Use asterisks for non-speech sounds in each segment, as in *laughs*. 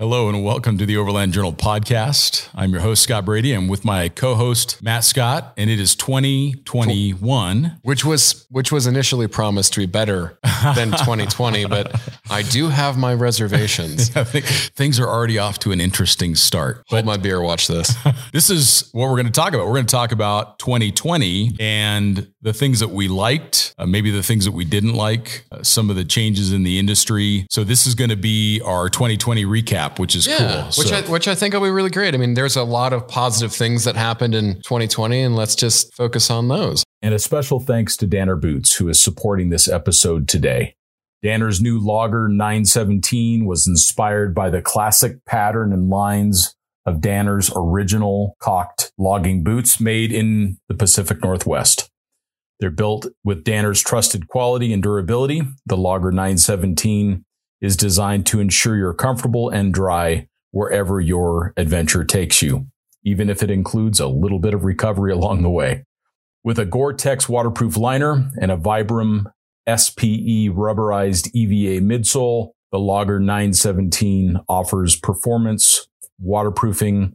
Hello and welcome to the Overland Journal podcast. I'm your host, Scott Brady. I'm with my co-host, Matt Scott, and it is 2021. Which was which was initially promised to be better *laughs* than 2020, but I do have my reservations. *laughs* Things are already off to an interesting start. Hold my beer, watch this. *laughs* this is what we're going to talk about. We're going to talk about 2020 and the things that we liked, uh, maybe the things that we didn't like, uh, some of the changes in the industry. So this is going to be our 2020 recap which is yeah, cool. Which so. I which I think will be really great. I mean, there's a lot of positive things that happened in 2020, and let's just focus on those. And a special thanks to Danner Boots, who is supporting this episode today. Danner's new Logger 917 was inspired by the classic pattern and lines of Danner's original caulked logging boots made in the Pacific Northwest. They're built with Danner's trusted quality and durability. The Logger 917 is designed to ensure you're comfortable and dry wherever your adventure takes you, even if it includes a little bit of recovery *laughs* along the way. With a Gore-Tex waterproof liner and a Vibram SPE rubberized EVA midsole, the Logger 917 offers performance, waterproofing,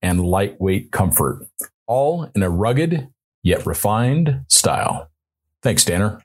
and lightweight comfort, all in a rugged yet refined style. Thanks, Danner.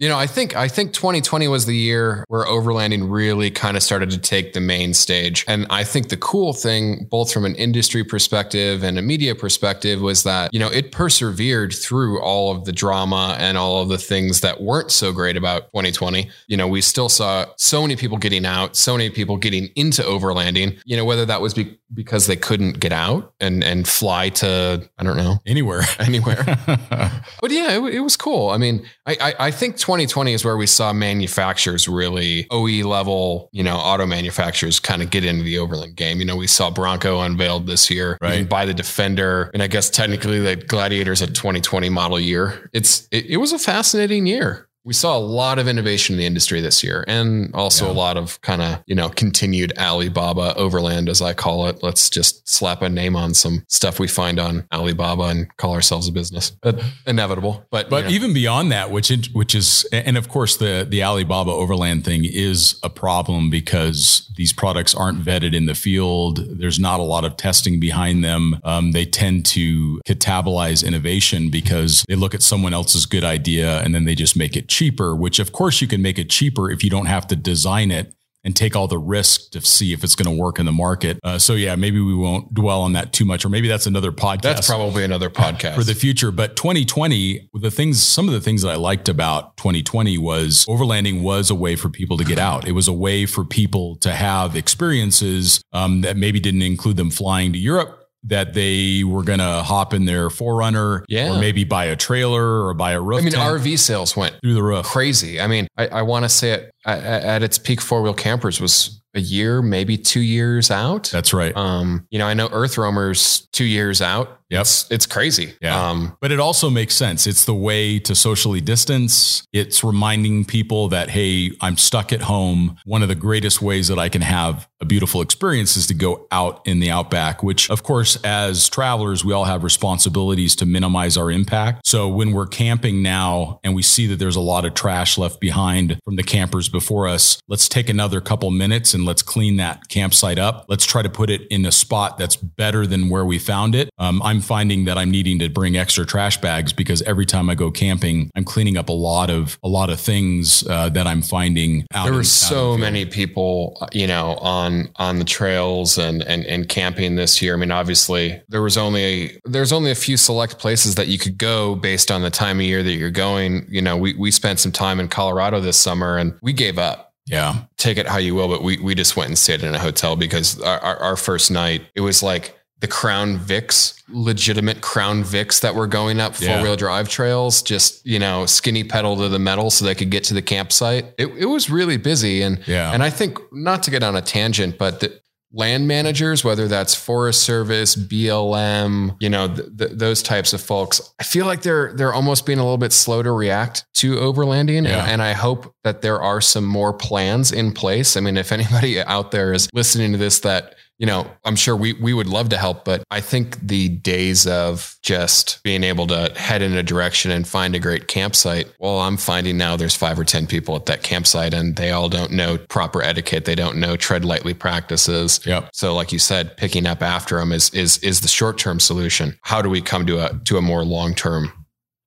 You know, I think I think 2020 was the year where overlanding really kind of started to take the main stage. And I think the cool thing, both from an industry perspective and a media perspective, was that, you know, it persevered through all of the drama and all of the things that weren't so great about 2020. You know, we still saw so many people getting out, so many people getting into overlanding, you know, whether that was be- because they couldn't get out and and fly to, I don't know, anywhere, anywhere. *laughs* but yeah, it, it was cool. I mean, I, I, I think 2020 is where we saw manufacturers really OE level, you know, auto manufacturers kind of get into the overland game. You know, we saw Bronco unveiled this year. Right. You can buy the Defender, and I guess technically the Gladiator's a 2020 model year. It's it, it was a fascinating year we saw a lot of innovation in the industry this year and also yeah. a lot of kind of, you know, continued Alibaba overland, as I call it. Let's just slap a name on some stuff we find on Alibaba and call ourselves a business. But inevitable. But, but you know. even beyond that, which, which is, and of course the, the Alibaba overland thing is a problem because these products aren't vetted in the field. There's not a lot of testing behind them. Um, they tend to catabolize innovation because they look at someone else's good idea and then they just make it cheaper, which of course you can make it cheaper if you don't have to design it and take all the risk to see if it's going to work in the market. Uh, so yeah, maybe we won't dwell on that too much, or maybe that's another podcast. That's probably another *laughs* podcast for the future. But 2020, the things, some of the things that I liked about 2020 was overlanding was a way for people to get out. It was a way for people to have experiences um, that maybe didn't include them flying to Europe that they were going to hop in their 4Runner yeah. or maybe buy a trailer or buy a roof. I mean, RV sales went through the roof. Crazy. I mean, I, I want to say it at, at, its peak, four wheel campers was a year, maybe two years out. That's right. Um, you know, I know Earth Roamers two years out. Yep. It's, it's crazy. Yeah. Um, but it also makes sense. It's the way to socially distance. It's reminding people that, hey, I'm stuck at home. One of the greatest ways that I can have a beautiful experience is to go out in the outback, which, of course, as travelers, we all have responsibilities to minimize our impact. So when we're camping now and we see that there's a lot of trash left behind from the campers before us, let's take another couple minutes and let's clean that campsite up. Let's try to put it in a spot that's better than where we found it. Um, I'm finding that I'm needing to bring extra trash bags because every time I go camping, I'm cleaning up a lot of a lot of things uh, that I'm finding. Out there were so many people, you know, on on the trails and and and camping this year. I mean, obviously there was only there's only a few select places that you could go based on the time of year that you're going. You know, we we spent some time in Colorado this summer and we gave up yeah. Take it how you will, but we we just went and stayed in a hotel because our, our, our first night it was like the Crown Vics, legitimate Crown Vics that were going up four wheel yeah. drive trails, just, you know, skinny pedal to the metal so they could get to the campsite. It, it was really busy. And, yeah. and I think not to get on a tangent, but the, land managers, whether that's Forest Service, BLM, you know, th- th- those types of folks, I feel like they're they're almost being a little bit slow to react to overlanding, yeah. and, and, I hope that there are some more plans in place. I mean, if anybody out there is listening to this that you know, I'm sure we we would love to help, but I think the days of just being able to head in a direction and find a great campsite. Well, I'm finding now there's five or 10 people at that campsite and they all don't know proper etiquette. They don't know tread lightly practices. Yep. So like you said, picking up after them is, is, is the short-term solution. How do we come to a, to a more long-term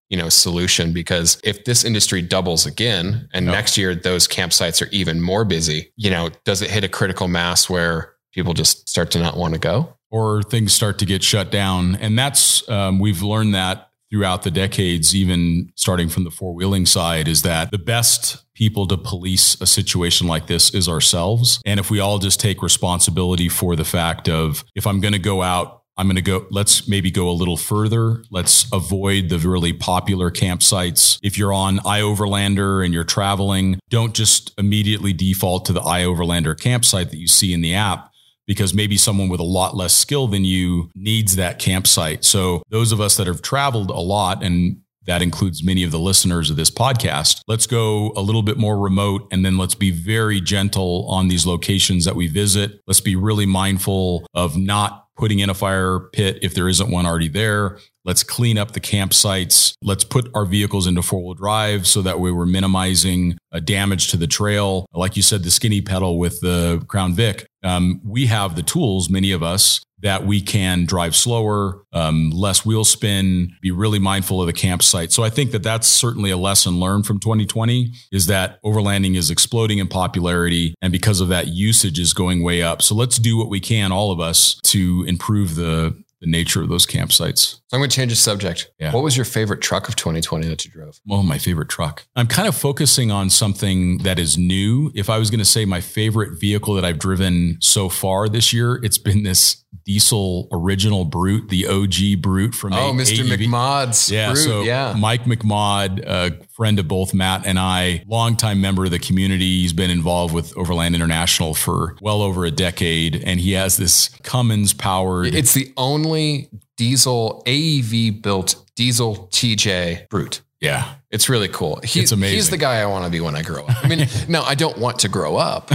you know solution because if this industry doubles again and Yep. next year those campsites are even more busy you know does it hit a critical mass where people just start to not want to go or things start to get shut down. And that's, um, we've learned that throughout the decades, even starting from the four wheeling side, is that the best people to police a situation like this is ourselves. And if we all just take responsibility for the fact of if I'm going to go out, I'm going to go, let's maybe go a little further. Let's avoid the really popular campsites. If you're on iOverlander and you're traveling, don't just immediately default to the iOverlander campsite that you see in the app because maybe someone with a lot less skill than you needs that campsite. So those of us that have traveled a lot and that includes many of the listeners of this podcast. Let's go a little bit more remote and then let's be very gentle on these locations that we visit. Let's be really mindful of not putting in a fire pit if there isn't one already there. Let's clean up the campsites. Let's put our vehicles into four wheel drive so that we're minimizing uh, damage to the trail. Like you said, the skinny pedal with the Crown Vic. Um, we have the tools, many of us, that we can drive slower, um, less wheel spin, be really mindful of the campsite. So I think that that's certainly a lesson learned from 2020 is that overlanding is exploding in popularity. And because of that, usage is going way up. So let's do what we can, all of us, to improve the, the nature of those campsites. so i'm going to change the subject Yeah. what was your favorite truck of 2020 that you drove Well, my favorite truck. I'm kind of focusing on something that is new. If I was going to say my favorite vehicle that I've driven so far this year, it's been this diesel original Brute, the OG Brute from oh A- mr AEV. mcmod's Yeah, Brute, so yeah Mike McMod, a friend of both Matt and I, longtime member of the community. He's been involved with Overland International for well over a decade, and he has this Cummins powered. it's the only diesel aev built diesel tj brute yeah, It's really cool. He, It's amazing. He's the guy I want to be when I grow up. I mean, *laughs* no, I don't want to grow up,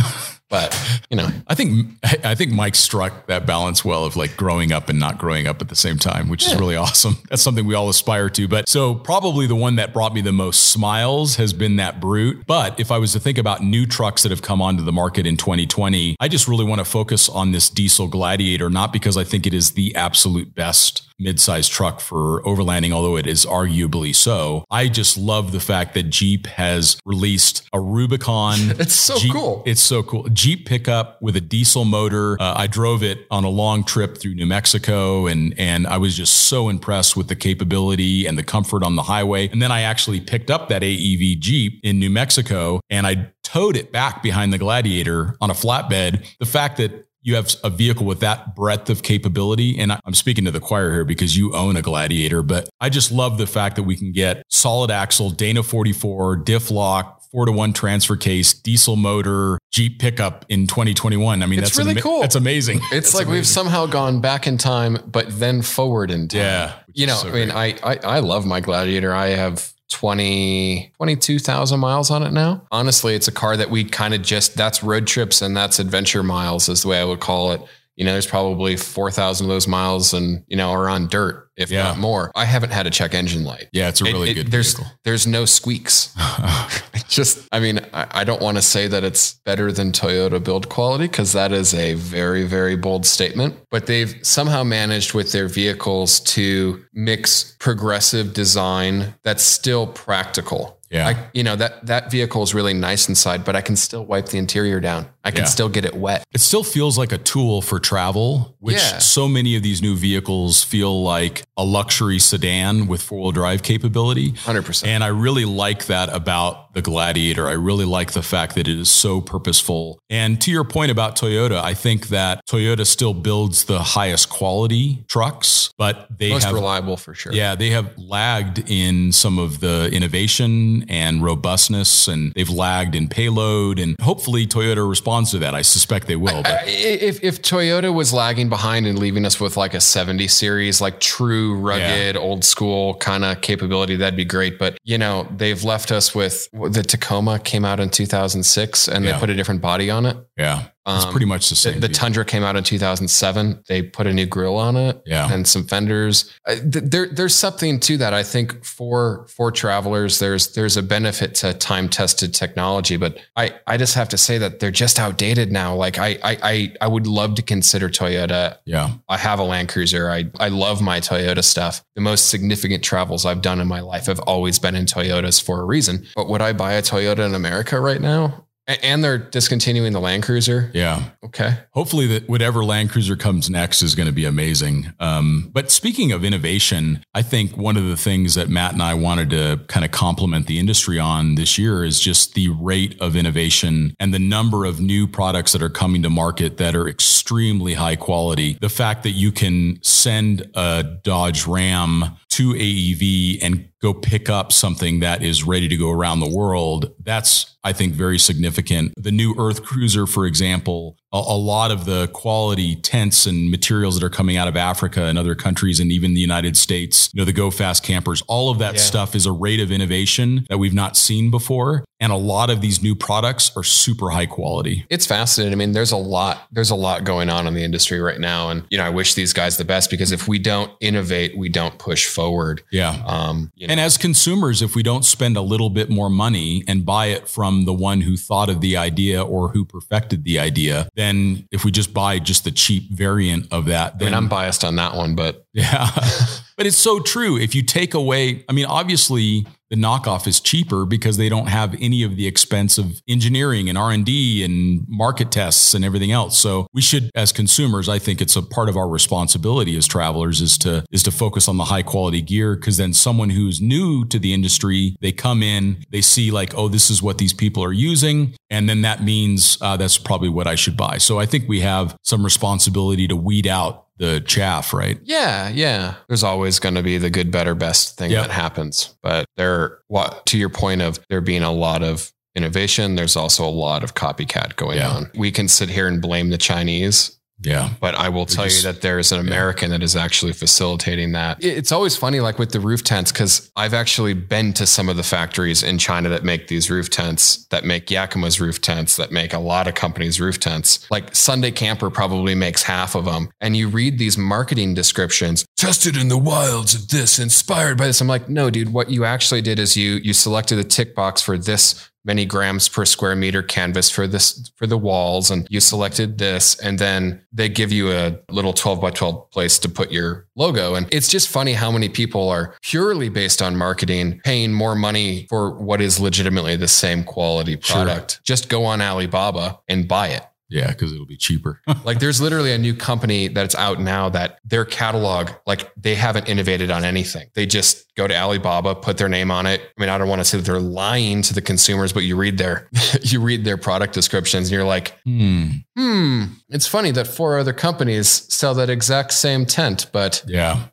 but you know, I think I think Mike struck that balance well of like growing up and not growing up at the same time, which is really *laughs* awesome. That's something we all aspire to. But so probably the one that brought me the most smiles has been that Brute. But if I was to think about new trucks that have come onto the market in 2020, I just really want to focus on this diesel Gladiator, not because I think it is the absolute best mid-sized truck for overlanding, although it is arguably so. I just love the fact that Jeep has released a Rubicon. *laughs* It's so Jeep- cool. It's so cool. Jeep pickup with a diesel motor. Uh, I drove it on a long trip through New Mexico, and and I was just so impressed with the capability and the comfort on the highway. And then I actually picked up that AEV Jeep in New Mexico, and I towed it back behind the Gladiator on a flatbed. The fact that you have a vehicle with that breadth of capability. And I- I'm speaking to the choir here because you own a Gladiator, but I just love the fact that we can get solid axle, Dana 44, diff lock, four to one transfer case, diesel motor, Jeep pickup in 2021. I mean, It's that's really ama- cool. That's amazing. it's That's like we've somehow gone back in time, but then forward in time. Yeah, You know, so I mean, I, I, I love my Gladiator. I have 20, 22,000 miles on it now. Honestly, it's a car that we kind of just, that's road trips and that's adventure miles is the way I would call it. You know, there's probably 4,000 of those miles and, you know, are on dirt, if Yeah. not more. I haven't had a check engine light. yeah, it's a really it- good there's vehicle. there's no squeaks. *laughs* Just I mean I, I don't want to say that it's better than Toyota build quality because that is a very very bold statement. But they've somehow managed with their vehicles to mix progressive design that's still practical. Yeah. I, you know that that vehicle is really nice inside, but I can still wipe the interior down. I can Yeah. still get it wet. It still feels like a tool for travel, which Yeah. so many of these new vehicles feel like a luxury sedan with four wheel drive capability. Hundred percent. And I really like that about the Gladiator. I really like the fact that it is so purposeful. And to your point about Toyota, I think that Toyota still builds the highest quality trucks, but they Most have reliable for sure. yeah, they have lagged in some of the innovation and robustness, and they've lagged in payload. And hopefully, Toyota responds to that. I suspect they will. But if if Toyota was lagging behind and leaving us with like a 70 series, like true rugged, old school kind of capability, that'd be great. But you know, they've left us with the Tacoma came out in 2006 and Yeah. they put a different body on it. yeah, it's Um, pretty much the the, same. the deal. Tundra came out in 2007. They put a new grill on it yeah. and some fenders. Uh, th- There, there's something to that. I think for for travelers, there's there's a benefit to time tested technology. But I I just have to say that they're just outdated now. Like I I I, I would love to consider Toyota. Yeah. I have a Land Cruiser. I I love my Toyota stuff. The most significant travels I've done in my life have always been in Toyotas for a reason. But would I buy a Toyota in America right now? And they're discontinuing the Land Cruiser. Yeah. Okay. Hopefully, that whatever Land Cruiser comes next is going to be amazing. Um, but speaking of innovation, I think one of the things that Matt and I wanted to kind of compliment the industry on this year is just the rate of innovation and the number of new products that are coming to market that are extremely high quality. The fact that you can send a Dodge Ram to AEV and go pick up something that is ready to go around the world, that's, I think, very significant. The new Earth Cruiser, for example, a, a lot of the quality tents and materials that are coming out of Africa and other countries and even the United States, you know, the Go Fast campers, all of that Yeah. stuff is a rate of innovation that we've not seen before. And a lot of these new products are super high quality. It's fascinating. I mean, there's a lot, there's a lot going on in the industry right now. And, you know, I wish these guys the best because if we don't innovate, we don't push forward. Yeah. Um, you know, And as consumers, if we don't spend a little bit more money and buy it from the one who thought of the idea or who perfected the idea, then if we just buy just the cheap variant of that, I then mean, I'm biased on that one, but yeah. *laughs* but it's so true. If you take away, I mean, obviously the knockoff is cheaper because they don't have any of the expense of engineering and R&D and market tests and everything else. So we should as consumers, I think it's a part of our responsibility as travelers is to is to focus on the high quality gear because then someone who's new to the industry, they come in, they see like, oh, this is what these people are using, and then that means uh, that's probably what I should buy. So I think we have some responsibility to weed out the chaff, right? yeah, yeah, there's always going to be the good, better, best thing Yep. that happens. But there, what to your point of there being a lot of innovation, there's also a lot of copycat going Yeah. on. We can sit here and blame the Chinese Yeah. But I will tell just- you that there is an American that is actually facilitating that. It's always funny, like with the roof tents, because I've actually been to some of the factories in China that make these roof tents, that make Yakima's roof tents, that make a lot of companies' roof tents. Like Sunday Camper probably makes half of them. And you read these marketing descriptions, tested in the wilds of this, inspired by this. I'm like, no, dude, what you actually did is you you selected a tick box for this many grams per square meter canvas for this for the walls and you selected this and then they give you a little 12 by 12 place to put your logo. And it's just funny how many people are purely based on marketing paying more money for what is legitimately the same quality Sure. product. Just go on alibaba and buy it Yeah, because it'll be cheaper. *laughs* like there's literally a new company that's out now that their catalog, like they haven't innovated on anything. They just go to Alibaba, put their name on it. I mean, I don't want to say that they're lying to the consumers, but you read their *laughs* you read their product descriptions and you're like, hmm. hmm, it's funny that four other companies sell that exact same tent, but Yeah.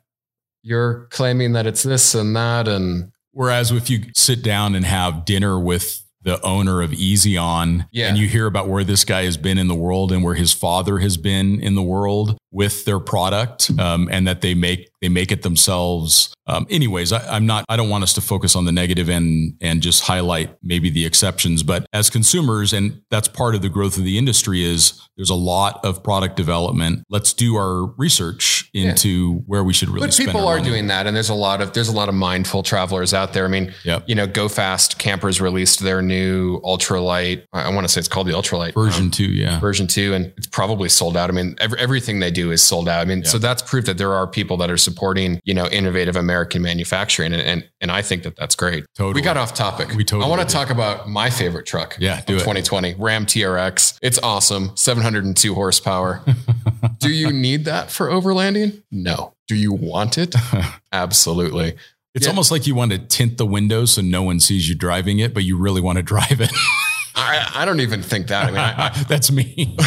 you're claiming that it's this and that and Whereas if you sit down and have dinner with the owner of Eezi-Awn Yeah. and you hear about where this guy has been in the world and where his father has been in the world with their product um, and that they make they make it themselves. Um, anyways, I, I'm not I don't want us to focus on the negative and and just highlight maybe the exceptions. But as consumers, and that's part of the growth of the industry is there's a lot of product development. Let's do our research into where we should really but people are money. doing that and there's a lot of there's a lot of mindful travelers out there i mean Yep. you know go fast campers released their new ultralight i want to say it's called the ultralight version um, two, yeah. version 2 and it's probably sold out i mean every, everything they do is sold out i mean Yeah. so that's proof that there are people that are supporting you know innovative american manufacturing. And and, and i think that that's great. Totally. we got off topic. We totally i want to talk about my favorite truck Yeah, do of it. 2020 ram trx it's awesome. 702 horsepower. *laughs* Do you need that for overlanding? No. Do you want it? *laughs* Absolutely. It's Yeah. almost like you want to tint the windows so no one sees you driving it, but you really want to drive it. *laughs* I, I don't even think that. I mean, I, *laughs* That's me. *laughs*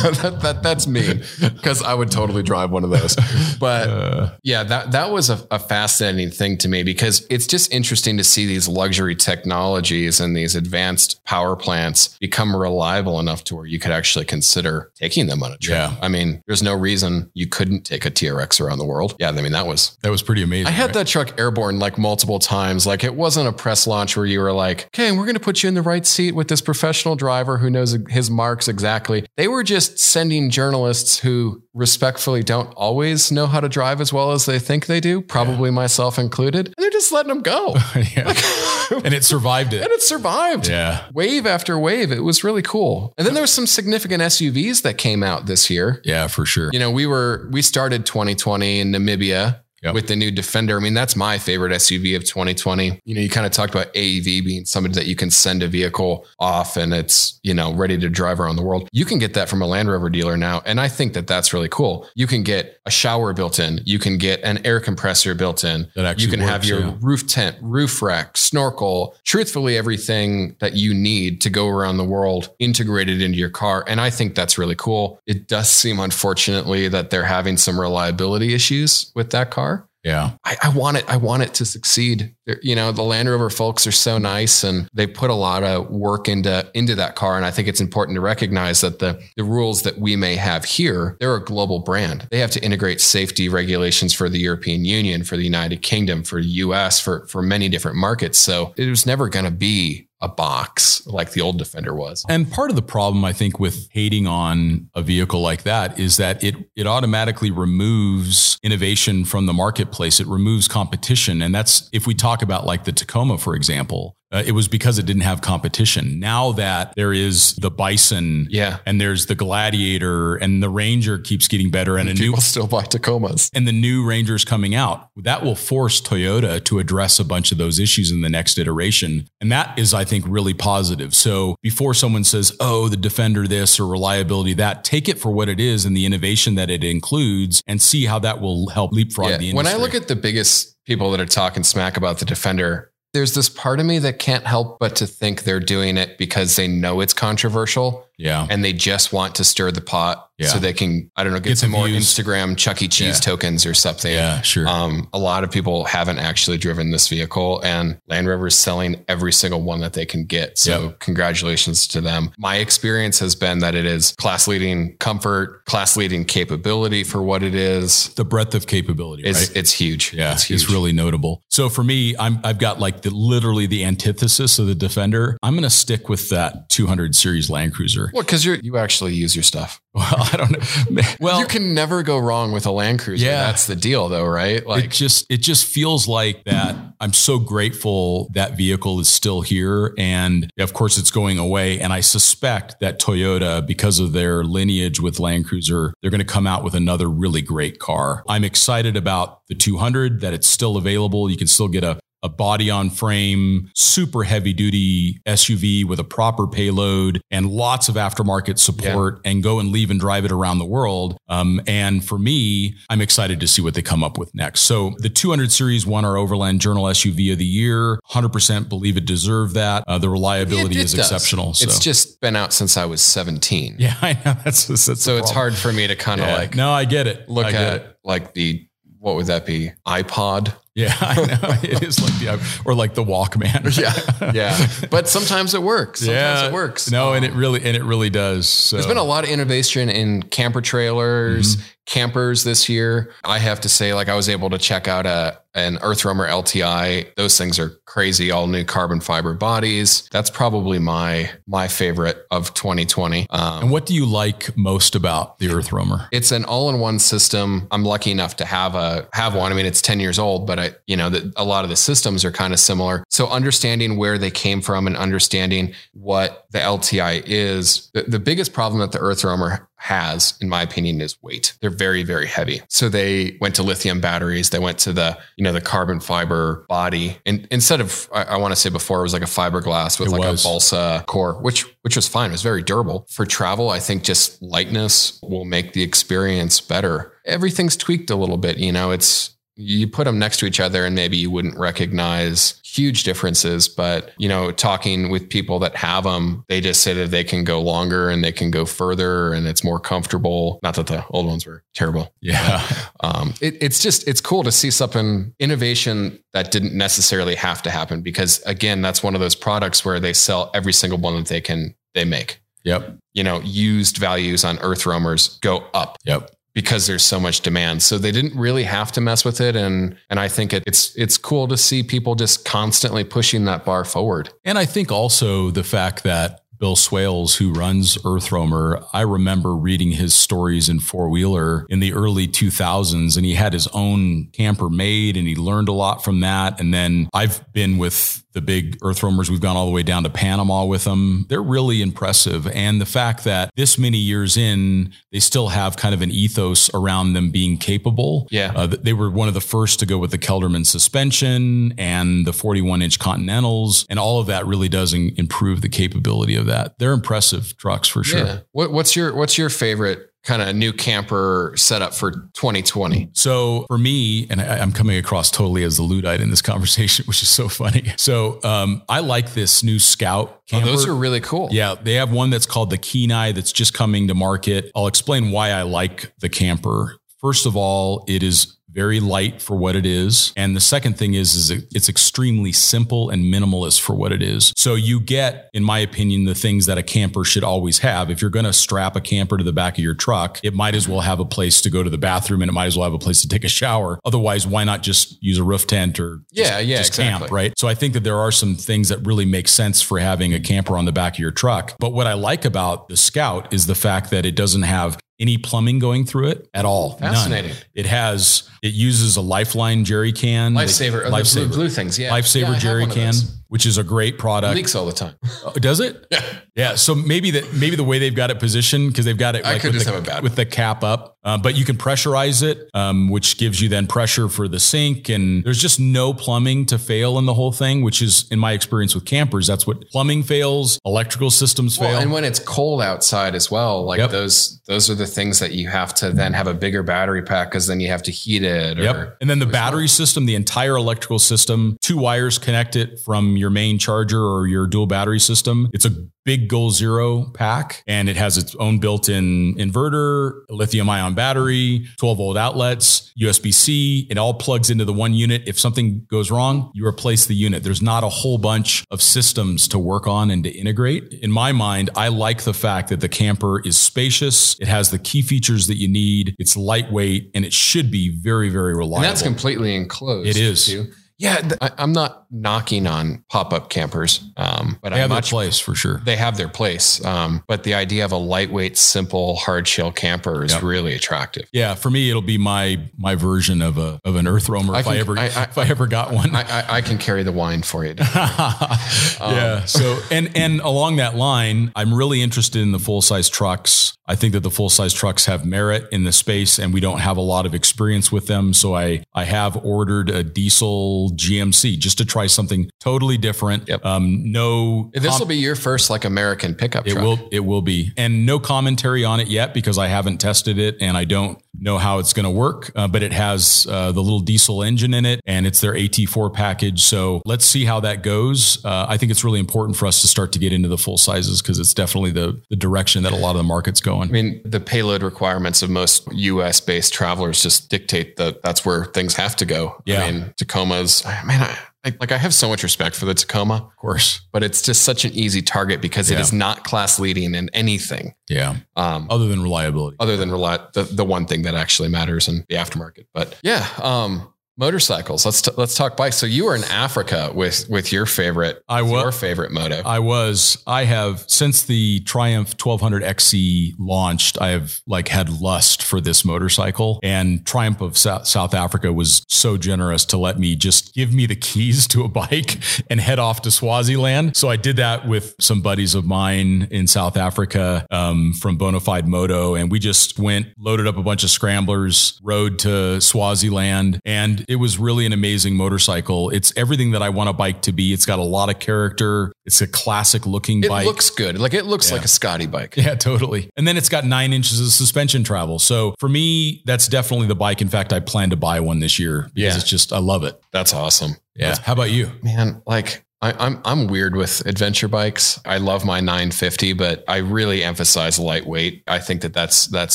That, that that's me because I would totally drive one of those. But Uh, yeah, that that was a, a fascinating thing to me because it's just interesting to see these luxury technologies and these advanced power plants become reliable enough to where you could actually consider taking them on a trip. Yeah. I mean, there's no reason you couldn't take a TRX around the world. Yeah, I mean that was that was pretty amazing. I had right? that truck airborne like multiple times. Like it wasn't a press launch where you were like, okay, we're going to put you in the right seat with this professional driver who knows his marks exactly. They were just sending journalists who respectfully don't always know how to drive as well as they think they do, probably yeah. myself included. And they're just letting them go. *laughs* *laughs* and it survived it. And it survived. Yeah. Wave after wave. It was really cool. And then there was some significant SUVs that came out this year. Yeah, for sure. You know, we were we started 2020 in Namibia Yep. with the new Defender. I mean, that's my favorite SUV of 2020. You know, you kind of talked about AEV being somebody that you can send a vehicle off and it's, you know, ready to drive around the world. You can get that from a Land Rover dealer now. And I think that that's really cool. You can get a shower built in, you can get an air compressor built in, you can works, have your yeah. roof tent, roof rack, snorkel, truthfully, everything that you need to go around the world integrated into your car. And I think that's really cool. It does seem, unfortunately, that they're having some reliability issues with that car. Yeah. I, I, want it. I want it to succeed. You know, the Land Rover folks are so nice and they put a lot of work into into that car. And I think it's important to recognize that the the rules that we may have here, they're a global brand. They have to integrate safety regulations for the European Union, for the United Kingdom, for US, for for many different markets. So it was never going to be a box like the old Defender was. And part of the problem, I think, with hating on a vehicle like that is that it it automatically removes innovation from the marketplace. It removes competition, and that's if we talk about like the Tacoma, for example. Uh, it was because it didn't have competition. Now that there is the Bison, yeah, and there's the Gladiator, and the Ranger keeps getting better, and, and a new still buy Tacomas, and the new Ranger's coming out. That will force Toyota to address a bunch of those issues in the next iteration, and that is, I think, really positive. So before someone says, "Oh, the Defender this" or reliability that, take it for what it is and the innovation that it includes, and see how that will help leapfrog yeah. the industry. When I look at the biggest people that are talking smack about the Defender, there's this part of me that can't help but to think they're doing it because they know it's controversial. Yeah. And they just want to stir the pot yeah. so they can, I don't know, get, get some more views. Instagram Chuck E. Cheese yeah. tokens or something. Yeah, sure. Um, a lot of people haven't actually driven this vehicle and Land Rover is selling every single one that they can get. So yep. congratulations to them. My experience has been that it is class leading comfort, class leading capability for what it is. The breadth of capability, it's, right? It's huge. Yeah, it's, huge. it's really notable. So for me, I'm, I've got like the literally the antithesis of the Defender. I'm going to stick with that 200 series Land Cruiser. Well, because you you actually use your stuff. *laughs* Well, I don't know. *laughs* Well, you can never go wrong with a Land Cruiser. Yeah, that's the deal, though, right? Like, it just it just feels like that. I'm so grateful that vehicle is still here, and of course, it's going away. And I suspect that Toyota, because of their lineage with Land Cruiser, they're going to come out with another really great car. I'm excited about the 200 that it's still available. You can still get a a body on frame, super heavy duty SUV with a proper payload and lots of aftermarket support yeah. and go and leave and drive it around the world. Um, and for me, I'm excited to see what they come up with next. So the 200 series won our Overland Journal SUV of the year. 100% believe it deserved that. Uh, the reliability it, it is does. exceptional. So. It's just been out since I was 17. Yeah, *laughs* I know. That's, that's so it's hard for me to kind of yeah. like. No, I get it. Look I at it. like the what would that be? iPod. Yeah, I know. *laughs* *laughs* it is like the or like the Walkman. yeah, yeah. But sometimes it works. Sometimes yeah, it works. No, um, and it really and it really does. So. There's been a lot of innovation in camper trailers, mm-hmm campers this year. I have to say, like, I was able to check out a an Earthroamer LTI. Those things are crazy, all new carbon fiber bodies. That's probably my my favorite of 2020. Um, and what do you like most about the Earthroamer? It's an all-in-one system. I'm lucky enough to have a have one. I mean, it's 10 years old, but I, you know, the, a lot of the systems are kind of similar. So understanding where they came from and understanding what the LTI is, the, the biggest problem that the Earthroamer has, in my opinion, is weight. They're very, very heavy. So they went to lithium batteries. They went to the, you know, the carbon fiber body. And instead of, I, I want to say before it was like a fiberglass with it like was. a balsa core, which which was fine. It was very durable. For travel, I think just lightness will make the experience better. Everything's tweaked a little bit. You know, it's you put them next to each other and maybe you wouldn't recognize huge differences but you know talking with people that have them they just say that they can go longer and they can go further and it's more comfortable. Not that the old ones were terrible. Yeah. *laughs* Um, it, it's just it's cool to see something innovation that didn't necessarily have to happen because again that's one of those products where they sell every single one that they can they make. Yep. You know used values on earth roamers go up. Yep because there's so much demand. So they didn't really have to mess with it. And and I think it, it's it's cool to see people just constantly pushing that bar forward. And I think also the fact that Bill Swails, who runs Earth Roamer, I remember reading his stories in four wheeler in the early 2000s, and he had his own camper made and he learned a lot from that. And then I've been with the big Earth Roamers. We've gone all the way down to Panama with them. They're really impressive. And the fact that this many years in, they still have kind of an ethos around them being capable. Yeah. Uh, they were one of the first to go with the Kelderman suspension and the 41 inch Continentals. And all of that really does in- improve the capability of that. They're impressive trucks for sure. Yeah. What, what's your, what's your favorite kind of a new camper setup for 2020? So for me, and I, am coming across totally as the Luddite in this *laughs* conversation, which is so funny. So um, I like this new Scout camper. Oh, those are really cool. Yeah, they have one that's called the Kenai that's just coming to market. I'll explain why I like the camper. First of all, it is very light for what it is. And the second thing is, is it's extremely simple and minimalist for what it is. So you get, in my opinion, the things that a camper should always have. If you're going to strap a camper to the back of your truck, it might as well have a place to go to the bathroom and it might as well have a place to take a shower. Otherwise, why not just use a roof tent or just, yeah, yeah, just exactly. camp, right? So I think that there are some things that really make sense for having a camper on the back of your truck. But what I like about the Scout is the fact that it doesn't have any plumbing going through it at all. Fascinating. None. It has, it uses a lifeline jerry can. Lifesaver. Oh, lifesaver. Blue, blue, things. Yeah. Lifesaver yeah, jerry can, which is a great product. It leaks all the time. Oh, does it? *laughs* Yeah. Yeah. So maybe that, maybe the way they've got it positioned, because they've got it like with, the, with the cap up, uh, but you can pressurize it, um, which gives you then pressure for the sink. And there's just no plumbing to fail in the whole thing, which is in my experience with campers. That's what plumbing fails, electrical systems well, fail. And when it's cold outside as well, like yep. those, those are the things that you have to then have a bigger battery pack because then you have to heat it. Or, yep. And then the battery well. system, the entire electrical system, two wires connect it from your main charger or your dual battery system. It's a big goal zero pack and it has its own built-in inverter lithium ion battery 12 volt outlets usb-c it all plugs into the one unit. If something goes wrong you replace the unit. There's not a whole bunch of systems to work on and to integrate. In my mind i like the fact that the camper is spacious. It has the key features that you need. It's lightweight and it should be very very reliable and that's completely enclosed it is. too. Yeah, th- I, am not knocking on pop-up campers, um, but they I'm have much, their place for sure. They have their place, um, but the idea of a lightweight, simple, hard shell camper is yep. really attractive. Yeah, for me, it'll be my my version of a of an Earth Roamer I if can, I ever I, I, if I ever got one. I, can carry the wine for you. *laughs* um, yeah. So and and along that line, I'm really interested in the full size trucks. I think that the full size trucks have merit in the space, and we don't have a lot of experience with them. So I I have ordered a diesel GMC just to try something totally different. Yep. Um, no, this will be your first like American pickup. It truck. will. It will be, and no commentary on it yet because I haven't tested it and I don't know how it's going to work. Uh, but it has uh, the little diesel engine in it, and it's their AT4 package. So let's see how that goes. Uh, I think it's really important for us to start to get into the full sizes because it's definitely the the direction that a lot of the market's going. I mean, the payload requirements of most U.S. based travelers just dictate that that's where things have to go. Yeah. I mean, Tacoma's. Man, I, mean, I, like I have so much respect for the Tacoma, of course, but it's just such an easy target because yeah. it is not class leading in anything. Yeah. Um, other than reliability, other than reli- the, the one thing that actually matters in the aftermarket. But yeah, um, motorcycles. Let's t- let's talk bikes. So you were in Africa with with your favorite. I was your favorite moto. I was. I have since the Triumph 1200 XC launched. I have like had lust for this motorcycle, and Triumph of South, South Africa was so generous to let me just give me the keys to a bike *laughs* and head off to Swaziland. So I did that with some buddies of mine in South Africa um, from Bonafide Moto, and we just went loaded up a bunch of scramblers, rode to Swaziland, and it was really an amazing motorcycle. It's everything that I want a bike to be. It's got a lot of character. It's a classic looking it bike. It looks good. Like it looks yeah. like a Scotty bike. Yeah, totally. And then it's got nine inches of suspension travel. So for me, that's definitely the bike. In fact, I plan to buy one this year because yeah. it's just, I love it. That's awesome. Yeah. That's, How about you? Man, like I, I'm I'm weird with adventure bikes. I love my 950, but I really emphasize lightweight. I think that that's that's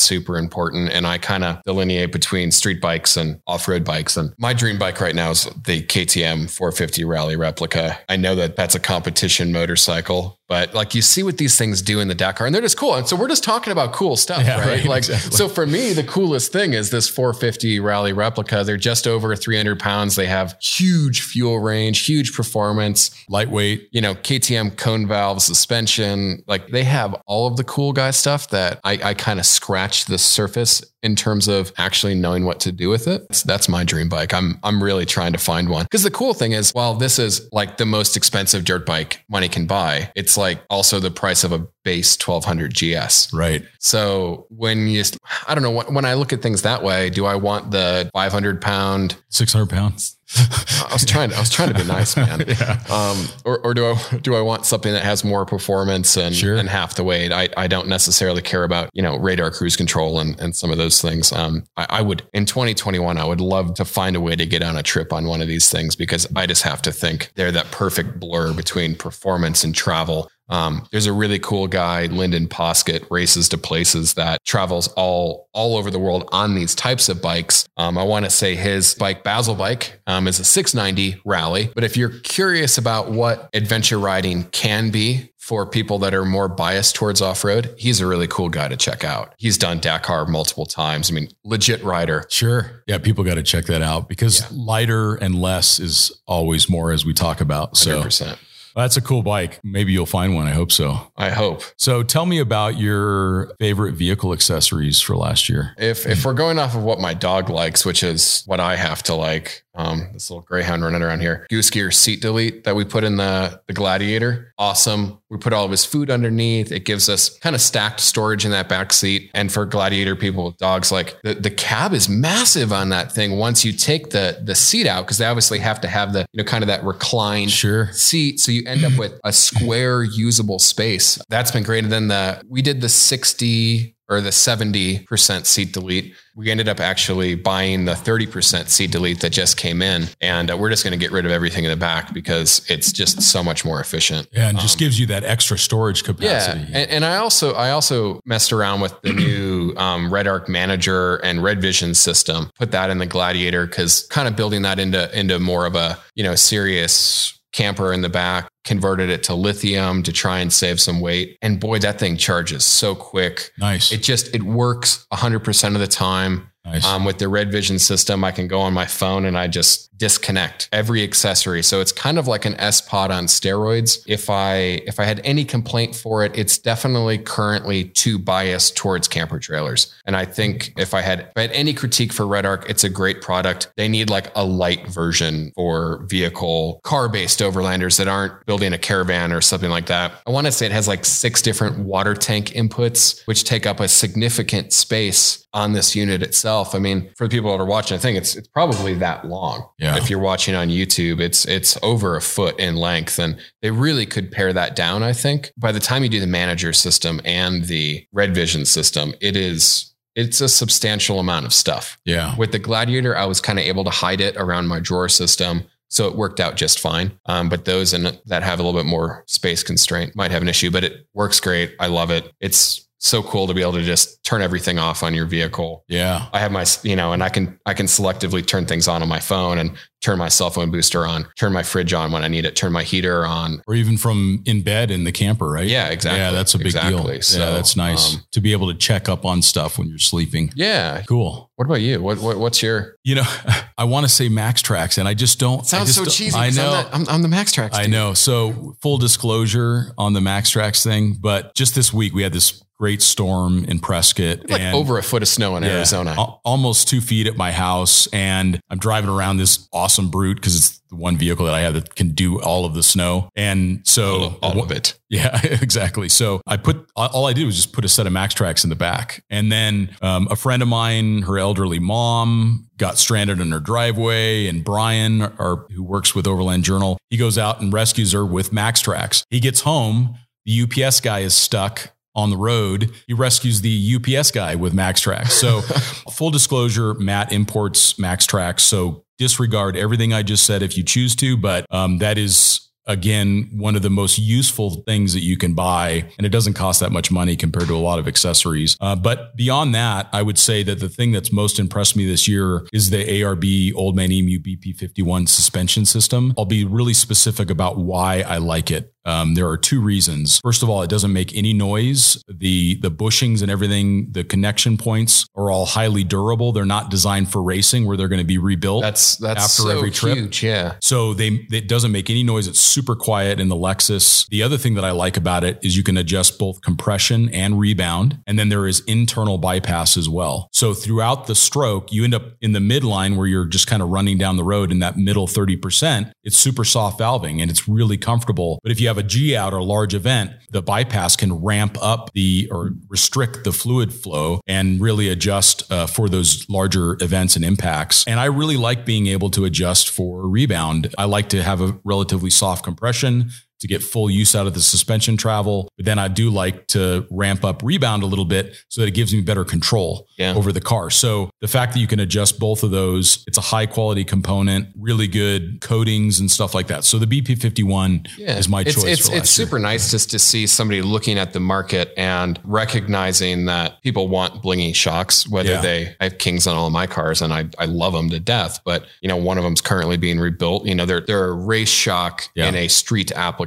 super important, and I kind of delineate between street bikes and off road bikes. And my dream bike right now is the KTM 450 Rally replica. I know that that's a competition motorcycle, But like you see what these things do in the Dakar, and they're just cool. And so we're just talking about cool stuff, Yeah, right? right, Like, exactly. so for me, the coolest thing is this 450 Rally replica. They're just over 300 pounds. They have huge fuel range, huge performance Lightweight. you know, KTM cone valve suspension. Like they have all of the cool guy stuff that I, I kind of scratch the surface in terms of actually knowing what to do with it. That's, that's my dream bike. I'm I'm really trying to find one. Because the cool thing is, while this is like the most expensive dirt bike money can buy, it's like also the price of a base 1200 GS. Right. So when you, I don't know, when when I look at things that way, do I want the 500 pound 600 pounds. I was trying. I was trying to be nice, *laughs* man. Yeah. Um, or, or do I do I want something that has more performance and Sure. and half the weight? I, I don't necessarily care about you know radar cruise control and, and some of those things. Um, I, I would in 2021 I would love to find a way to get on a trip on one of these things because I just have to think they're that perfect blur between performance and travel. Um, there's a really cool guy, Lyndon Poskitt, races to places that travels all all over the world on these types of bikes. Um, I want to say his bike, Basil Bike, um, is a 690 rally. But if you're curious about what adventure riding can be for people that are more biased towards off road, he's a really cool guy to check out. He's done Dakar multiple times. I mean, legit rider. Sure. Yeah, people got to check that out because Yeah. lighter and less is always more as we talk about. So 100%. That's a cool bike. Maybe you'll find one. I hope so. I hope. So tell me about your favorite vehicle accessories for last year. If if we're going off of what my dog likes, which is what I have to like, um, this little greyhound running around here, goose gear seat delete that we put in the the Gladiator, awesome. We put all of his food underneath. It gives us kind of stacked storage in that back seat. And for Gladiator people with dogs, like the, the cab is massive on that thing. Once you take the the seat out, because they obviously have to have the you know kind of that reclined Sure. seat. So you end up *clears throat* with a square usable space. That's been great. And then the we did the 60 or the 70% seat delete. We ended up actually buying the 30% seat delete that just came in. And uh, we're just going to get rid of everything in the back because it's just so much more efficient. Yeah, and just gives you that extra storage capacity. Yeah, and, and I also I also messed around with the new *clears throat* um, Red Arc Manager and Red Vision system. Put that in the Gladiator because kind of building that into into more of a you know serious camper in the back. Converted it to lithium to try and save some weight. And boy, that thing charges so quick. nice. It just it works 100% of the time. Nice. Um, with the Red Vision system, I can go on my phone and I just disconnect every accessory. So it's kind of like an S Pod on steroids. If I if I had any complaint for it, it's definitely currently too biased towards camper trailers. And I think if I had if I had any critique for Red Arc, it's a great product. They need like a light version for vehicle car based overlanders that aren't building a caravan or something like that. I want to say it has like six different water tank inputs, which take up a significant space on this unit itself. I mean, for the people that are watching, I think it's it's probably that long. Yeah. If you're watching on YouTube, it's it's over a foot in length, and they really could pare that down. I think by the time you do the manager system and the Red Vision system, it is it's a substantial amount of stuff. yeah. With the Gladiator, I was kind of able to hide it around my drawer system. So it worked out just fine. Um, but those in, that have a little bit more space constraint might have an issue, but it works great. I love it. It's so cool to be able to just turn everything off on your vehicle. Yeah. I have my, you know, and I can, I can selectively turn things on on my phone and turn my cell phone booster on, turn my fridge on when I need it, turn my heater on. Or even from in bed in the camper, right? Yeah, exactly. Yeah, that's a big Exactly. deal. So, yeah, that's nice um, to be able to check up on stuff when you're sleeping. Yeah. Cool. What about you? What, what what's your, You know, *laughs* I want to say MAXTRAX, and I just don't. I sounds just so cheesy. I know. I'm, the, I'm, I'm the MAXTRAX. I know. So full disclosure on the MAXTRAX thing, but just this week we had this great storm in Prescott. Like and over a foot of snow in yeah, Arizona. al- almost two feet at my house, and I'm driving around this awesome brute because it's the one vehicle that I have that can do all of the snow. And so all of it. *laughs* yeah, *laughs* exactly. So I put all I did was just put a set of MAXTRAX in the back, and then um, a friend of mine, her elderly mom, got stranded in her driveway, and Brian, or who works with Overland Journal, he goes out and rescues her with MAXTRAX. He gets home, the UPS guy is stuck on the road. He rescues the UPS guy with MAXTRAX. So *laughs* full disclosure, Matt imports MAXTRAX. So disregard everything I just said if you choose to, but um, that is again one of the most useful things that you can buy and it doesn't cost that much money compared to a lot of accessories uh, but beyond that i would say that the thing that's most impressed me this year is the arb old man emu bp51 suspension system i'll be really specific about why i like it Um, there are two reasons. First of all, it doesn't make any noise. The the bushings and everything, the connection points are all highly durable. They're not designed for racing where they're going to be rebuilt. That's that's After so every trip. huge. Yeah. So they it doesn't make any noise. It's super quiet in the Lexus. The other thing that I like about it is you can adjust both compression and rebound, and then there is internal bypass as well. So throughout the stroke, you end up in the midline where you're just kind of running down the road in that middle 30%. It's super soft valving and it's really comfortable. But if you have a G out or large event, the bypass can ramp up the or restrict the fluid flow and really adjust uh, for those larger events and impacts. And I really like being able to adjust for rebound. I like to have a relatively soft compression to get full use out of the suspension travel. But then I do like to ramp up rebound a little bit so that it gives me better control Yeah. over the car. So the fact that you can adjust both of those, it's a high quality component, really good coatings and stuff like that. So the BP51 is my it's, choice. It's, for it's last year. super nice just to see somebody looking at the market and recognizing that people want blingy shocks, whether Yeah. they, I have Kings on all of my cars and I, I love them to death, but you know, one of them's currently being rebuilt. You know, they're, they're a race shock Yeah. in a street application.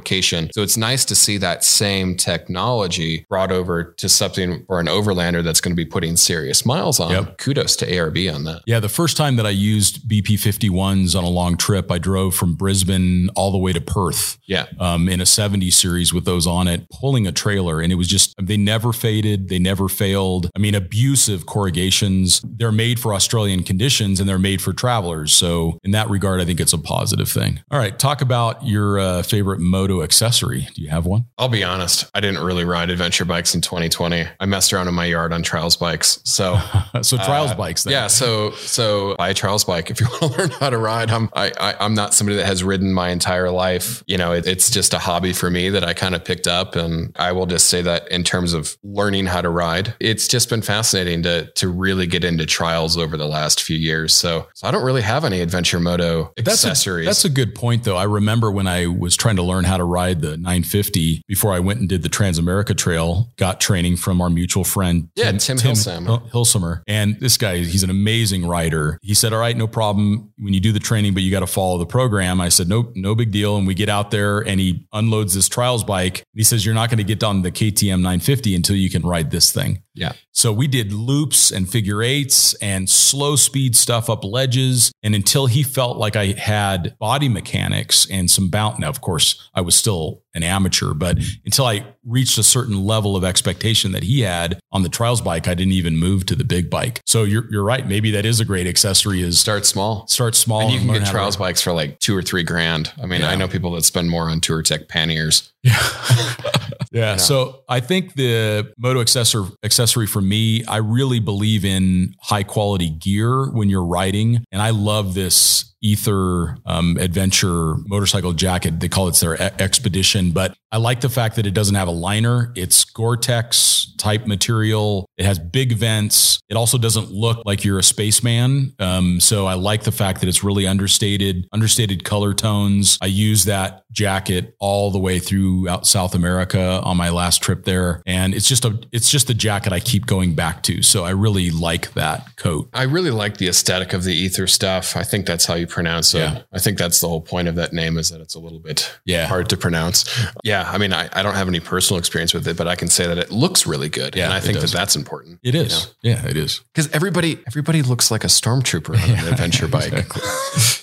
So it's nice to see that same technology brought over to something or an overlander that's going to be putting serious miles on. Yep. Kudos to ARB on that. Yeah, the first time that I used BP51s on a long trip, I drove from Brisbane all the way to Perth. Yeah. um, in a 70 series with those on it, pulling a trailer. And it was just, they never faded. They never failed. I mean, abusive corrugations. They're made for Australian conditions and they're made for travelers. So, in that regard, I think it's a positive thing. All right. Talk about your uh, favorite accessory. Do you have one? I'll be honest, I didn't really ride adventure bikes in 2020. I messed around in my yard on trials bikes. So *laughs* so, trials Uh, bikes then. Yeah, so so buy a trials bike if you *laughs* want to learn how to ride. I'm I, I I'm not somebody that has ridden my entire life. You know, it, it's just a hobby for me that I kind of picked up, and I will just say that in terms of learning how to ride, it's just been fascinating to to really get into trials over the last few years. So, so I don't really have any adventure moto That's a, accessories. that's a good point, though. I remember when I was trying to learn how to ride the 950 before I went and did the Transamerica Trail, got training from our mutual friend, Yeah, Tim Hilsam. Hil- Hilsamer. And this guy, he's an amazing rider. He said, All right, no problem when you do the training, but you got to follow the program. I said, Nope, no big deal. And we get out there and he unloads this trials bike. He says, You're not going to get on the KTM 950 until you can ride this thing. Yeah. So we did loops and figure eights and slow speed stuff up ledges. And until he felt like I had body mechanics and some bounce. Now, of course, I was still an amateur, but until I reached a certain level of expectation that he had on the trials bike, I didn't even move to the big bike. So you're, you're right. Maybe that is a great accessory is Start small. start small. And you can get trials bikes for like two or three grand. I mean, Yeah. I know people that spend more on Touratech panniers. Yeah. *laughs* Yeah. So I think the moto accessory accessory for me, I really believe in high quality gear when you're riding, and I love this Aether um, Adventure motorcycle jacket. They call it their E- But I like the fact that it doesn't have a liner. It's Gore-Tex type material. It has big vents. It also doesn't look like you're a spaceman. Um, so I like the fact that it's really understated, understated color tones. I use that jacket all the way throughout South America on my last trip there, and it's just a it's just the jacket I keep going back to. So I really like that coat. I really like the aesthetic of the Aether stuff. I think that's how you pronounce it. Yeah. I think that's the whole point of that name is that it's a little bit Yeah. hard to pronounce. Yeah. I mean, I, I don't have any personal experience with it, but I can say that it looks really good. Yeah, and I think that that's important. It is. Yeah, it is. Because everybody, everybody looks like a stormtrooper on an *laughs* adventure bike.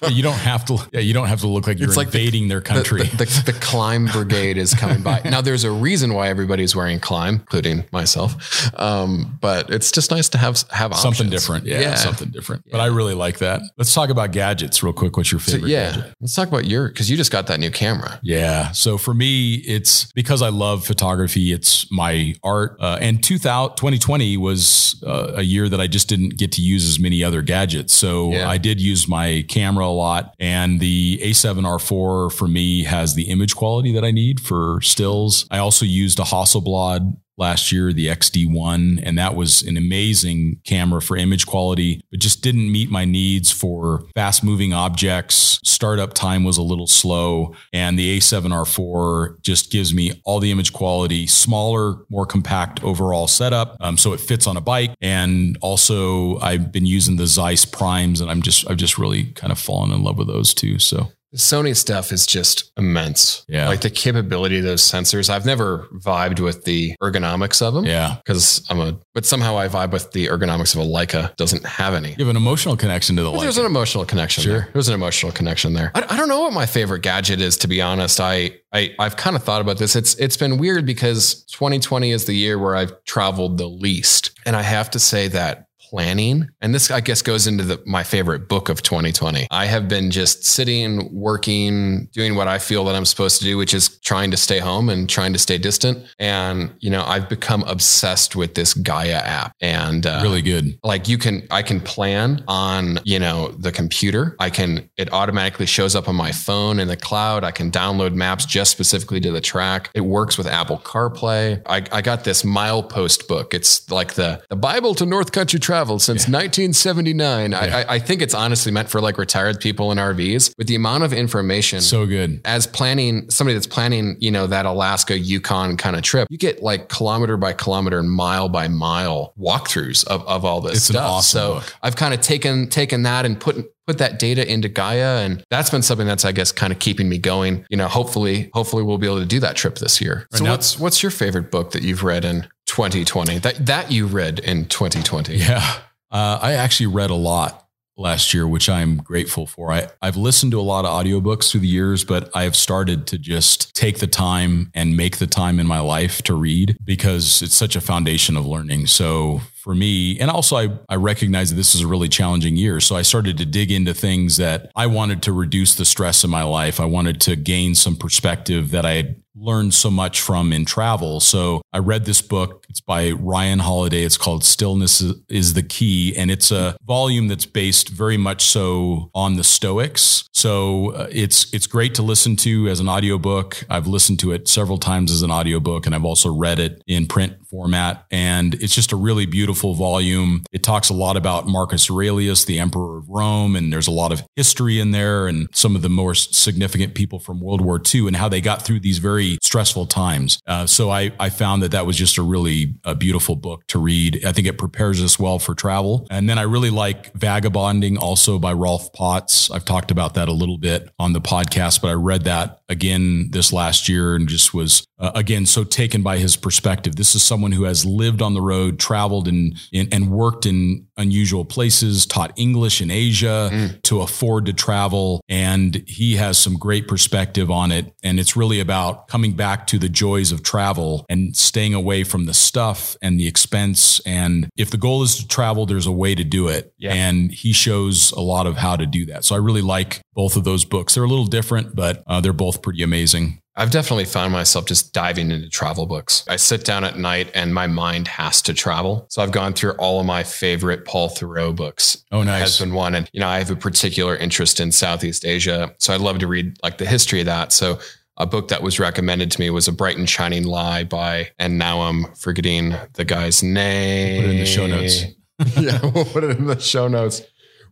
Yeah, you don't have to. Yeah, you don't have to look like you're It's like the- invading their country. the, the, the Klim brigade is coming by. Now, there's a reason why everybody's wearing Klim, including myself. Um, but it's just nice to have have something different. Yeah, Yeah. something different. But I really like that. Let's talk about gadgets real quick. What's your So, favorite? yeah, gadget? let's talk about your because you just got that new camera. Yeah. So for me, it's because I love photography. It's my art. Uh, and 2000, 2020 was uh, a year that I just didn't get to use as many other gadgets. So Yeah. I did use my camera a lot. And the A7R4 for me has the image quality that I need for stills. I also used a Hasselblad last year, the XD1, and that was an amazing camera for image quality, but just didn't meet my needs for fast moving objects. Startup time was a little slow, and the A7R4 just gives me all the image quality, smaller, more compact overall setup. Um, so it fits on a bike. And also I've been using the Zeiss primes and I'm just, I've just really kind of fallen in love with those too. So Sony stuff is just immense. Yeah. Like the capability of those sensors. I've never vibed with the ergonomics of them. Yeah. Because I'm a, but somehow I vibe with the ergonomics of a Leica. Doesn't have any. You have an emotional connection to the light. There's an emotional connection Sure. there. There's an emotional connection there. I, I don't know what my favorite gadget is, to be honest. I, I I've kind of thought about this. It's it's been weird because 2020 is the year where I've traveled the least, and I have to say that planning. And this i guess goes into the, my favorite book of 2020 i have been just sitting working doing what i feel that i'm supposed to do which is trying to stay home and trying to stay distant. And you know i've become obsessed with this gaia app. And uh, really good. like you can i can plan on you know the computer. I can it automatically shows up on my phone in the cloud. I can download maps just specifically to the track. It works with apple carplay. I, I got this milepost book. It's like the the bible to north country travel since 1979 I, I, I think it's honestly meant for like retired people in rvs with the amount of information So good. as planning somebody that's planning, you know, that Alaska Yukon kind of trip, you get like kilometer by kilometer and mile by mile walkthroughs of, of all this It's an stuff. awesome so book. I've kind of taken taken that and put put that data into Gaia and that's been something that's I guess kind of keeping me going. You know, hopefully hopefully we'll be able to do that trip this year. Right so now- what's what's your favorite book that you've read in 2020? That that you read in 2020? Yeah. Uh, I actually read a lot last year, which I'm grateful for. I, I've listened to a lot of audiobooks through the years, but I have started to just take the time and make the time in my life to read because it's such a foundation of learning. So for me, and also I, I recognize that this is a really challenging year. So I started to dig into things that I wanted to reduce the stress in my life. I wanted to gain some perspective that I learned so much from in travel. So I read this book. It's by Ryan Holiday. It's called Stillness is- the Key. And it's a volume that's based very much so on the Stoics. So uh, it's, it's great to listen to as an audiobook. I've listened to it several times as an audiobook and I've also read it in print format. And it's just a really beautiful volume. It talks a lot about Marcus Aurelius, the emperor of Rome. And there's a lot of history in there and some of the more significant people from World War II and how they got through these very stressful times. Uh, so I, I found that that was just a really a beautiful book to read. I think it prepares us well for travel. And then I really like Vagabonding also by Rolf Potts. I've talked about that a little bit on the podcast, but I read that again this last year and just was uh, again so taken by his perspective. This is someone who has lived on the road, traveled and and, and worked in unusual places, taught English in Asia to afford to travel, and he has some great perspective on it. And it's really about coming back to the joys of travel and staying away from the stuff and the expense. And if the goal is to travel, there's a way to do it. Yeah. And he shows a lot of how to do that. So I really like both of those books. They're a little different, but uh, they're both pretty amazing. I've definitely found myself just diving into travel books. I sit down at night and my mind has to travel. So I've gone through all of my favorite Paul Theroux books. Oh, nice. Has been one. And, you know, I have a particular interest in Southeast Asia. So I'd love to read like the history of that. So a book that was recommended to me was A Bright and Shining Lie by, and now I'm forgetting the guy's name. Put it in the show notes. *laughs* yeah, we'll put it in the show notes.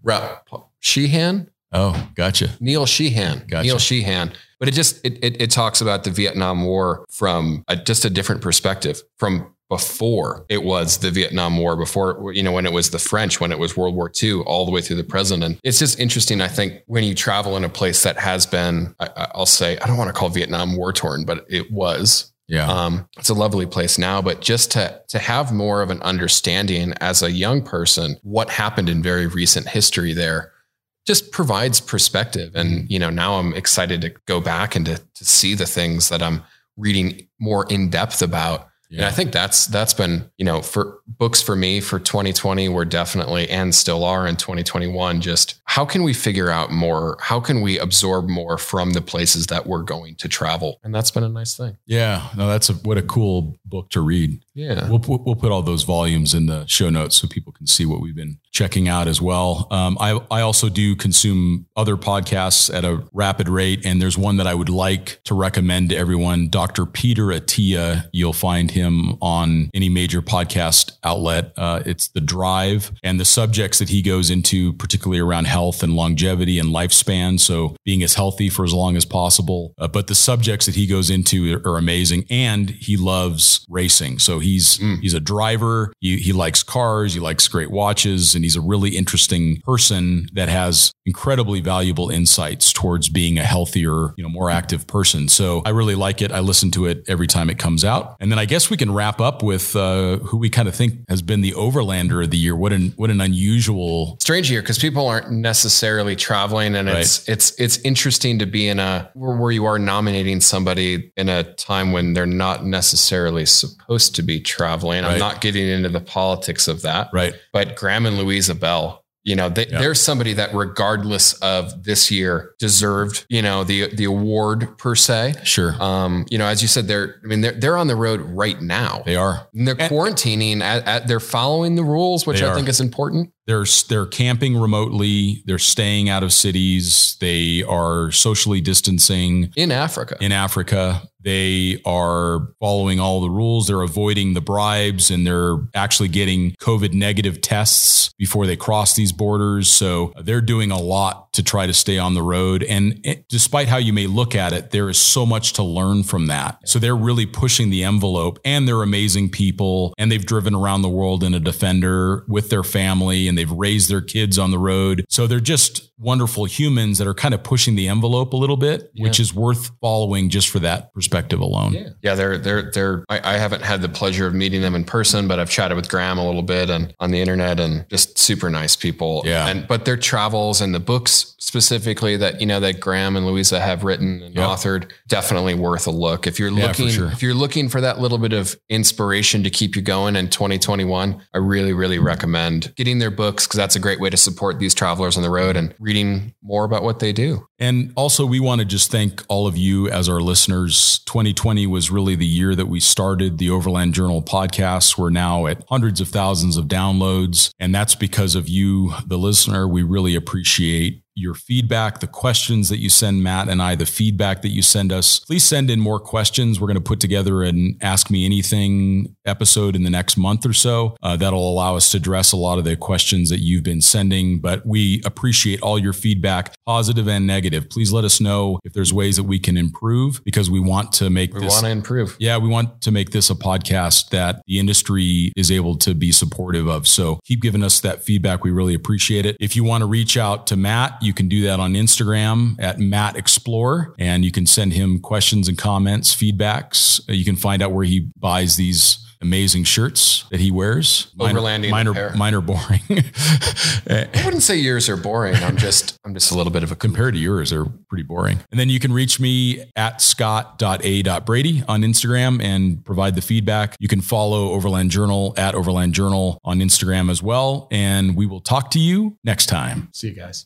Ra- Sheehan? Oh, gotcha. Neil Sheehan. Gotcha. Neil Sheehan. But it just it, it it talks about the Vietnam War from a, just a different perspective from before it was the Vietnam War, before you know when it was the French, when it was World War II, all the way through the present. And it's just interesting. I think when you travel in a place that has been, I, I- I'll say, I don't want to call Vietnam war torn, but it was. Yeah. Um, it's a lovely place now, but just to to have more of an understanding as a young person, what happened in very recent history there just provides perspective. And, you know, now I'm excited to go back and to, to see the things that I'm reading more in depth about. And I think that's that's been, you know, for books for me for 2020 were definitely and still are in 2021 just how can we figure out more? How can we absorb more from the places that we're going to travel? And that's been a nice thing. Yeah, no, that's a what a cool book to read. Yeah. We'll put, we'll put all those volumes in the show notes so people can see what we've been checking out as well. Um, I I also do consume other podcasts at a rapid rate, and there's one that I would like to recommend to everyone. Dr. Peter Attia you'll find him on any major podcast outlet. Uh, it's the Drive and the subjects that he goes into, particularly around health and longevity and lifespan. So being as healthy for as long as possible. Uh, but the subjects that he goes into are amazing, and he loves racing. So he's Mm. he's a driver. He he likes cars. He likes great watches, and he's a really interesting person that has incredibly valuable insights towards being a healthier, you know, more active person. So I really like it. I listen to it every time it comes out, and then I guess we can wrap up with uh, who we kind of think has been the overlander of the year. What an what an unusual strange year because people aren't necessarily traveling and it's it's it's interesting to be in a where where you are nominating somebody in a time when they're not necessarily supposed to be traveling. Right. I'm not getting into the politics of that. right. But Graeme and Luisa Bell, you know, they, Yeah. there's somebody that regardless of this year deserved, you know, the the award per se. Sure, Um, you know, as you said, they're I mean they're they're on the road right now. they are. And they're And- quarantining at, at they're following the rules, which I are. think is important. They're they're camping remotely. They're staying out of cities. They are socially distancing In Africa. in Africa. They are following all the rules. They're avoiding the bribes and they're actually getting COVID negative tests before they cross these borders. So they're doing a lot to try to stay on the road. And it, despite how you may look at it, there is so much to learn from that. So they're really pushing the envelope and they're amazing people. And they've driven around the world in a defender with their family and they've raised their kids on the road. So they're just wonderful humans that are kind of pushing the envelope a little bit, which is worth following just for that perspective alone. Yeah. Yeah, they're they're they're I, I haven't had the pleasure of meeting them in person, but I've chatted with Graeme a little bit and on the internet and just super nice people. Yeah. And but their travels and the books specifically that you know that Graeme and Luisa have written and Yep. authored, definitely worth a look. If you're Yeah, looking sure. if you're looking for that little bit of inspiration to keep you going in 2021, I really, really recommend getting their books because that's a great way to support these travelers on the road and reading more about what they do. And also, we want to just thank all of you as our listeners. 2020 was really the year that we started the Overland Journal podcast. We're now at hundreds of thousands of downloads. And that's because of you, the listener. We really appreciate your feedback, the questions that you send Matt and I, the feedback that you send us. Please send in more questions. We're going to put together an Ask Me Anything episode in the next month or so. Uh, that'll allow us to address a lot of the questions that you've been sending. But we appreciate all your feedback, positive and negative. Please let us know if there's ways that we can improve because we want to make We this. want to improve. Yeah, we want to make this a podcast that the industry is able to be supportive of. So keep giving us that feedback. We really appreciate it. If you want to reach out to Matt, you can do that on Instagram at Matt Explore, and you can send him questions and comments, feedbacks. You can find out where he buys these amazing shirts that he wears. Overlanding mine, are, apparel. mine are boring. I wouldn't say yours are boring. I'm just I'm just a little bit of a *laughs* compared to yours, they're pretty boring. And then you can reach me at scott.a.brady on Instagram and provide the feedback. You can follow Overland Journal at Overland Journal on Instagram as well. And we will talk to you next time. See you guys.